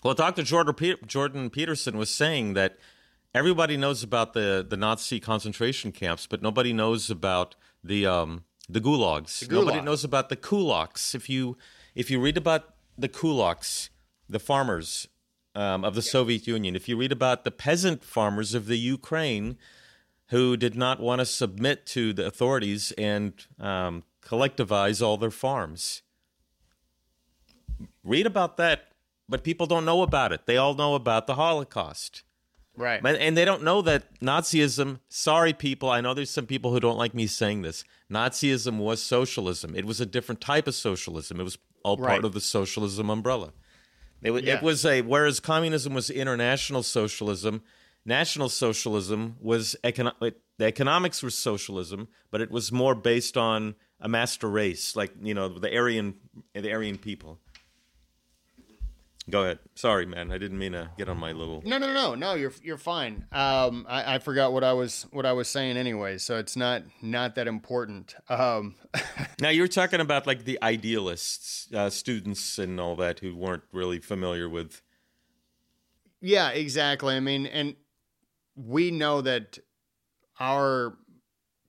Well, Dr. Jordan Peterson was saying that everybody knows about the, the Nazi concentration camps, but nobody knows about the um, the gulags. The gulag. Nobody knows about the kulaks. If you if you read about the kulaks, the farmers um, of the. Soviet Union, if you read about the peasant farmers of the Ukraine, who did not want to submit to the authorities and um, collectivize all their farms. Read about that but people don't know about it. They all know about the Holocaust. Right. And they don't know that Nazism, sorry people, I know there's some people who don't like me saying this. Nazism was socialism. It was a different type of socialism. It was all part of the socialism umbrella. It, Yeah. it was a whereas communism was international socialism, national socialism was econo- the economics was socialism, but it was more based on a master race, like you know the Aryan the Aryan people. Go ahead. Sorry, man. I didn't mean to get on my little. No, no, no, no. You're you're fine. Um, I, I forgot what I was what I was saying anyway, so it's not not that important. Um, Now you're talking about like the idealists, uh, students, and all that who weren't really familiar with. yeah, exactly. I mean, and we know that our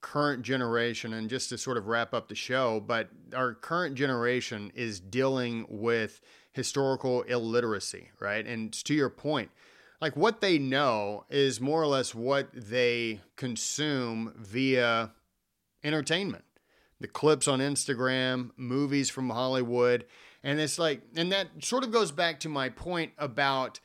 current generation, and just to sort of wrap up the show, but our current generation is dealing with historical illiteracy, right? And to your point, like what they know is more or less what they consume via entertainment. The clips on Instagram, movies from Hollywood. And it's like, and that sort of goes back to my point about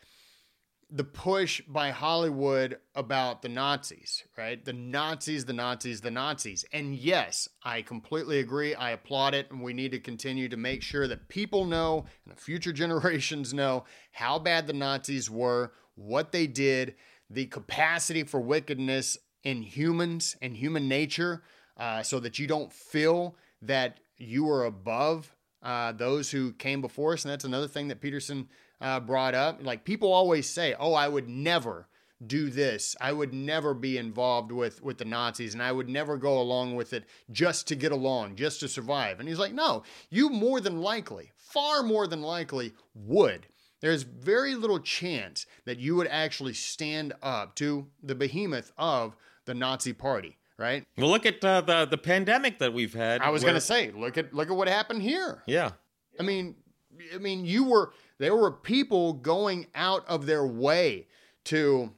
the push by Hollywood about the Nazis, right? The Nazis, the Nazis, the Nazis. And yes, I completely agree. I applaud it. And we need to continue to make sure that people know and the future generations know how bad the Nazis were, what they did, the capacity for wickedness in humans and human nature, uh, so that you don't feel that you are above uh, those who came before us. And that's another thing that Peterson uh, brought up. Like people always say, "Oh, I would never do this. I would never be involved with with the Nazis, and I would never go along with it just to get along, just to survive." And he's like, "No, you more than likely, far more than likely, would." There's very little chance that you would actually stand up to the behemoth of the Nazi Party, right? Well, look at uh, the the pandemic that we've had. I was where- going to say, look at look at what happened here. Yeah. I mean, I mean, you were there were people going out of their way to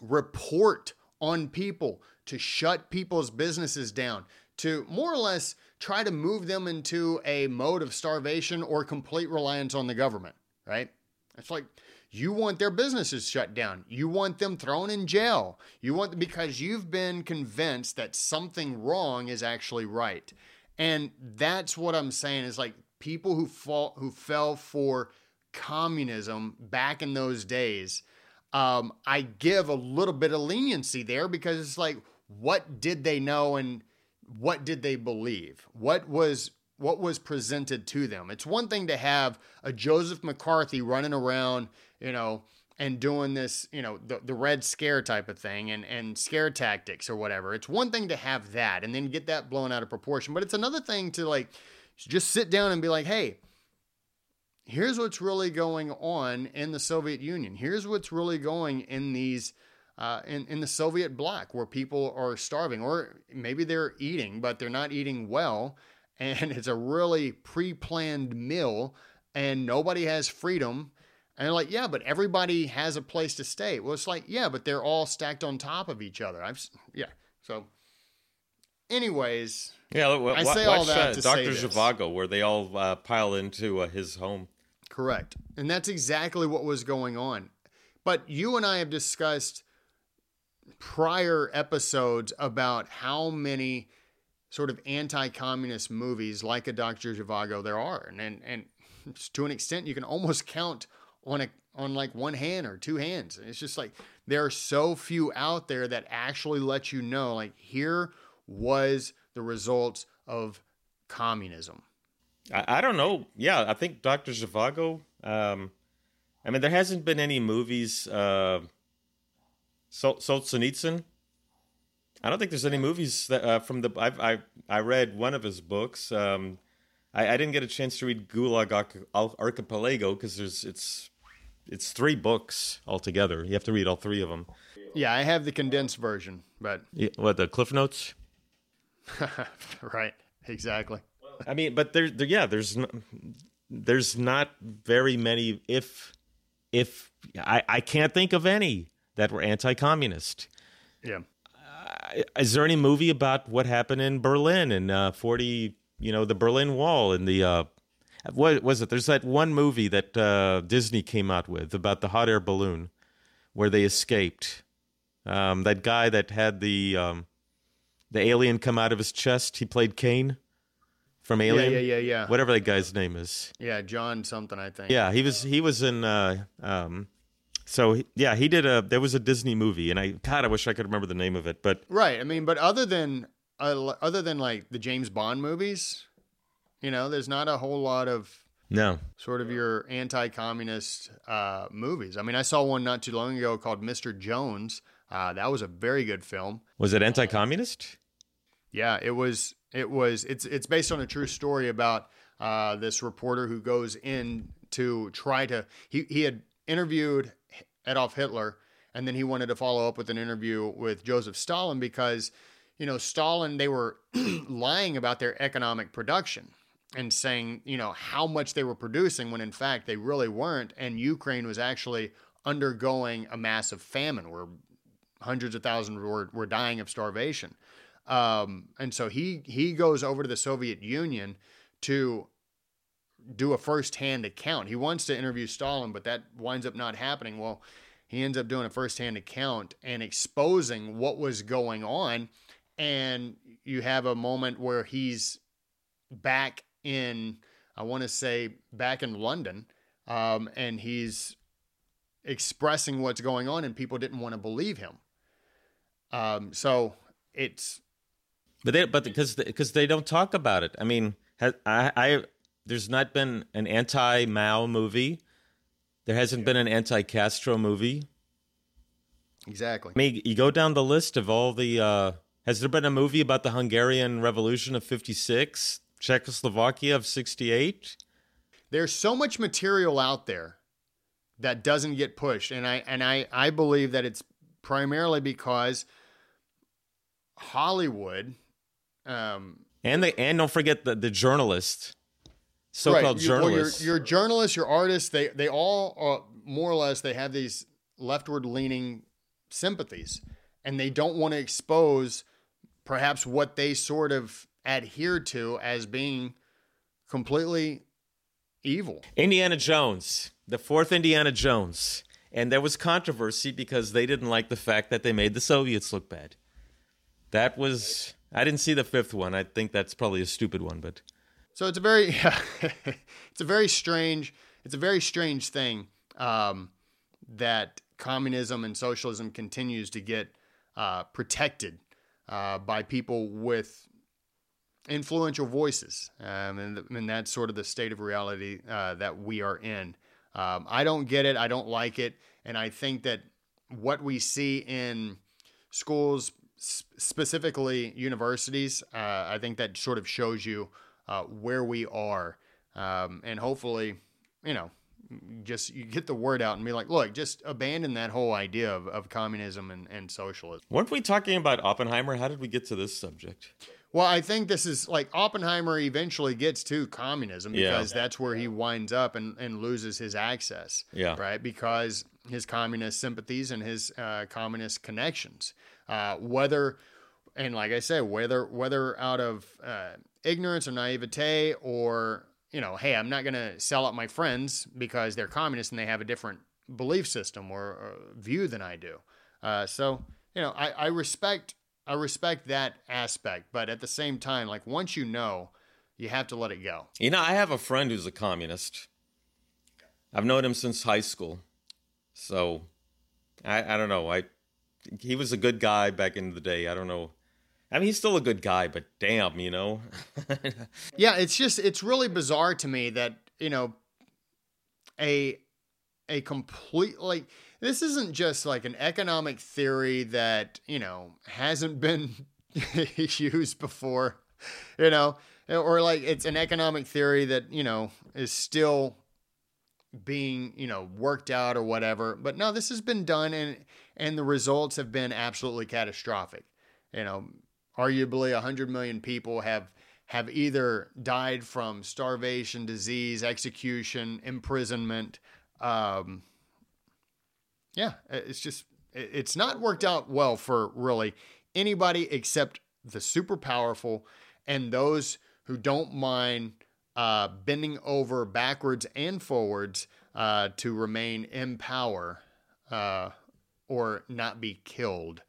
report on people, to shut people's businesses down, to more or less try to move them into a mode of starvation or complete reliance on the government, right? It's like you want their businesses shut down. You want them thrown in jail. You want because you've been convinced that something wrong is actually right. And that's what I'm saying is like people who fall who fell for communism back in those days. Um, I give a little bit of leniency there because it's like, what did they know and what did they believe? What was what was presented to them? It's one thing to have a Joseph McCarthy running around, you know, and doing this, you know, the, the red scare type of thing and, and scare tactics or whatever. It's one thing to have that and then get that blown out of proportion. But it's another thing to like just sit down and be like, hey, here's what's really going on in the Soviet Union. Here's what's really going in these uh, in in the Soviet bloc where people are starving, or maybe they're eating, but they're not eating well, and it's a really pre-planned meal, and nobody has freedom. And they're like, yeah, but everybody has a place to stay. Well, it's like, yeah, but they're all stacked on top of each other. I've, yeah. So, anyways, Yeah. I say all that uh, to say Dr. this. Zhivago, where they all uh, pile into uh, his home. Correct. And that's exactly what was going on. But you and I have discussed prior episodes about how many sort of anti-communist movies like a Dr. Zhivago there are. And, and and to an extent you can almost count on a on like one hand or two hands. And It's just like there are so few out there that actually let you know like here was the results of communism. I, I don't know. Yeah, I think Dr. Zhivago. Um, I mean, there hasn't been any movies. Uh, Sol- Solzhenitsyn. I don't think there's any movies that, uh, from the. I've, I I read one of his books. Um, I, I didn't get a chance to read Gulag Archipelago because there's it's it's three books altogether. You have to read all three of them. Yeah, I have the condensed version, but Yeah, what the Cliff Notes? right, exactly. I mean, but there, there yeah, there's n- there's not very many. If if I I can't think of any that were anti-communist. Yeah. Is there any movie about what happened in Berlin in uh, forty? You know, the Berlin Wall and the. Uh, what was it? There's that one movie that uh, Disney came out with about the hot air balloon where they escaped. Um, that guy that had the um, the alien come out of his chest. He played Kane from Alien. Yeah, yeah, yeah, yeah. Whatever that guy's name is. Yeah, John something, I think. Yeah, he was he was in. Uh, um, so he- yeah, he did a. There was a Disney movie, and I God, I wish I could remember the name of it. But Right. I mean, but other than uh, other than like the James Bond movies, you know, there's not a whole lot of no, sort of your anti-communist uh, movies. I mean, I saw one not too long ago called Mr. Jones. Uh, that was a very good film. was it anti-communist? Yeah, it was. It was. It's it's based on a true story about uh, this reporter who goes in to try to. He he had interviewed Adolf Hitler, and then he wanted to follow up with an interview with Joseph Stalin because, you know, Stalin they were lying about their economic production and saying you know how much they were producing when in fact they really weren't, and Ukraine was actually undergoing a massive famine where hundreds of thousands were, were dying of starvation. Um, and so he he goes over to the Soviet Union to do a first-hand account. He wants to interview Stalin, but that winds up not happening. Well, he ends up doing a first-hand account and exposing what was going on. And you have a moment where he's back in, I want to say, back in London, um, and he's expressing what's going on, and people didn't want to believe him. Um, so it's But they but because because they don't talk about it. I mean, ha- I, I there's not been an anti-Mao movie. There hasn't been an anti-Castro movie. exactly. I mean, you go down the list of all the. Uh, has there been a movie about the Hungarian Revolution of '56, Czechoslovakia of '68? there's so much material out there that doesn't get pushed and i and i i believe that it's primarily because hollywood um And they and don't forget the the journalists, so-called you- well, your- journalists. your, journalists your artists they they all are more or less they have these leftward leaning sympathies and they don't want to expose perhaps what they sort of adhere to as being completely evil Indiana Jones, the fourth Indiana Jones, and there was controversy because they didn't like the fact that they made the Soviets look bad. That was I didn't see the fifth one. I think that's probably a stupid one, but So it's a very, it's a very strange, it's a very strange thing um, that communism and socialism continues to get uh, protected uh, by people with influential voices, um, and, and that's sort of the state of reality uh, that we are in. Um, I don't get it. I don't like it, and I think that what we see in schools, specifically universities, uh, I think that sort of shows you uh, where we are, um, and hopefully, you know, just you get the word out and be like, look, just abandon that whole idea of, of communism and, and socialism. weren't we talking about Oppenheimer? How did we get to this subject? Well, I think this is like Oppenheimer eventually gets to communism Yeah. because that's where he winds up and, and loses his access. Yeah. Right. Because his communist sympathies and his uh, communist connections. Uh, whether, and like I say, whether whether out of uh, ignorance or naivete or you know, hey, I'm not going to sell out my friends because they're communists and they have a different belief system or, or view than I do. Uh, so you know, I, I respect I respect that aspect, but at the same time, like once you know, you have to let it go. You know, I have a friend who's a communist. I've known him since high school. So I I don't know. I he was a good guy back in the day. I don't know. I mean, he's still a good guy, but damn, you know. Yeah, it's just it's really bizarre to me that you know a a complete like this isn't just like an economic theory that you know hasn't been used before, you know, or like it's an economic theory that you know is still being you know worked out or whatever. But no, this has been done and and the results have been absolutely catastrophic. You know, arguably 100 million people have have either died from starvation, disease, execution, imprisonment. Um, yeah, it's just it's not worked out well for really anybody except the super powerful and those who don't mind uh, bending over backwards and forwards uh, to remain in power uh, or not be killed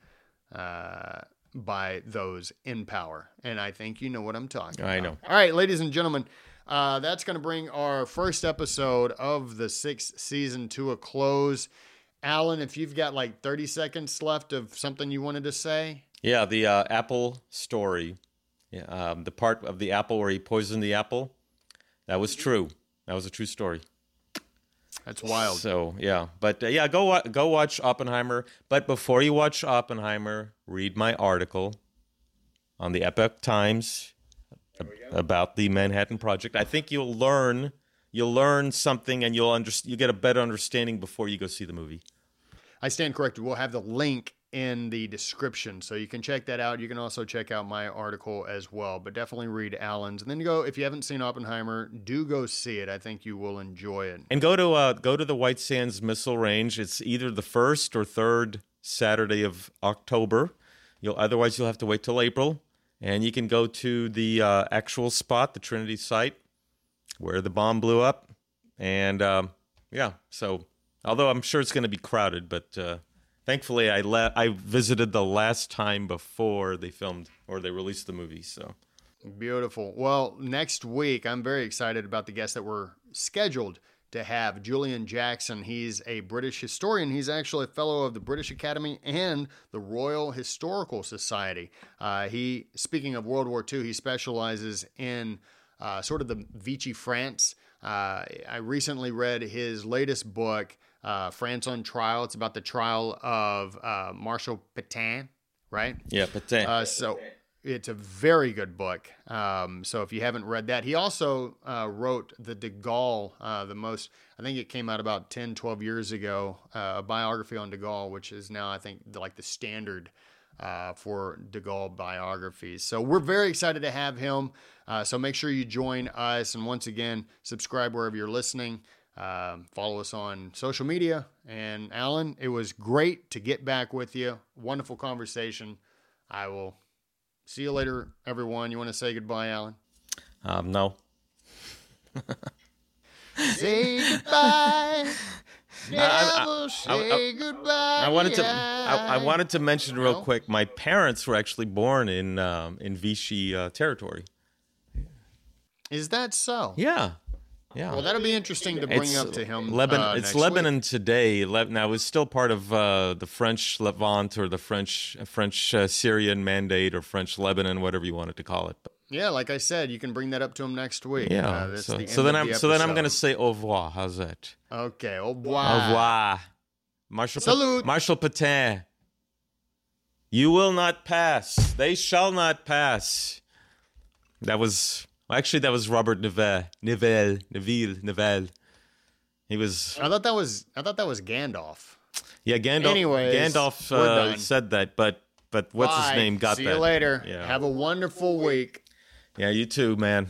uh, by those in power. And I think you know what I'm talking about. I about. know. All right, ladies and gentlemen, uh, that's going to bring our first episode of the sixth season to a close. Alan, if you've got like 30 seconds left of something you wanted to say, Yeah, the uh, apple story. Um, the part of the apple where he poisoned the apple. That was true. That was a true story. that's wild. So yeah, but uh, yeah, go go watch Oppenheimer. But before you watch Oppenheimer, read my article on the Epoch Times about the Manhattan Project. I think you'll learn you'll learn something, and you'll under- you get a better understanding before you go see the movie. I stand corrected. We'll have the link in the description, so you can check that out. You can also check out my article as well, but definitely read Alan's. And then go if you haven't seen Oppenheimer, do go see it. I think you will enjoy it. And go to uh, go to the White Sands Missile Range. It's either the first or third Saturday of October. You'll otherwise you'll have to wait till April, and you can go to the uh, actual spot, the Trinity site, where the bomb blew up. And um, yeah, so although I'm sure it's going to be crowded, but uh, thankfully I le- I visited the last time before they filmed or they released the movie. So Beautiful. Well, next week, I'm very excited about the guest that we're scheduled to have Julian Jackson. He's a British historian. He's actually a fellow of the British Academy and the Royal Historical Society. Uh, he, speaking of World War II, he specializes in uh, sort of the Vichy France. Uh, I recently read his latest book, uh, France on Trial. It's about the trial of uh, Marshal Pétain, right? yeah, but uh, Uh, so it's a very good book. Um, so if you haven't read that, he also uh, wrote the De Gaulle, uh, the most, I think it came out about 10, 12 years ago, uh, a biography on De Gaulle, which is now, I think, the, like the standard uh, for De Gaulle biographies. So we're very excited to have him. Uh, so make sure you join us. And once again, subscribe wherever you're listening. Um, follow us on social media. And Alan, it was great to get back with you. Wonderful conversation. I will see you later, everyone. You want to say goodbye, Alan? um, no. Say goodbye. I- goodbye. I wanted to I, I wanted to mention real quick. My parents were actually born in um, in Vichy uh, territory. Is that so? Yeah, yeah. Well, that'll be interesting to bring up to him. Lebanon. uh, it's Lebanon week. today. Le- now it's still part of uh, the French Levant or the French French uh, Syrian Mandate or French Lebanon, whatever you wanted to call it. But, Yeah, like I said, you can bring that up to him next week. yeah. Uh, so, the so then I'm the so then I'm gonna say au revoir. How's that? Okay, au revoir. Au revoir. Marshal. Pa- Marshal Pétain. You will not pass. They shall not pass. That was actually that was Robert Nivelle. Nivelle. Neville. Nivelle. He was I thought that was I thought that was Gandalf. yeah. Gandalf. Anyways, Gandalf uh, said that, but but what's his name got See that. you later. Yeah. Have a wonderful week. Yeah, you too, man.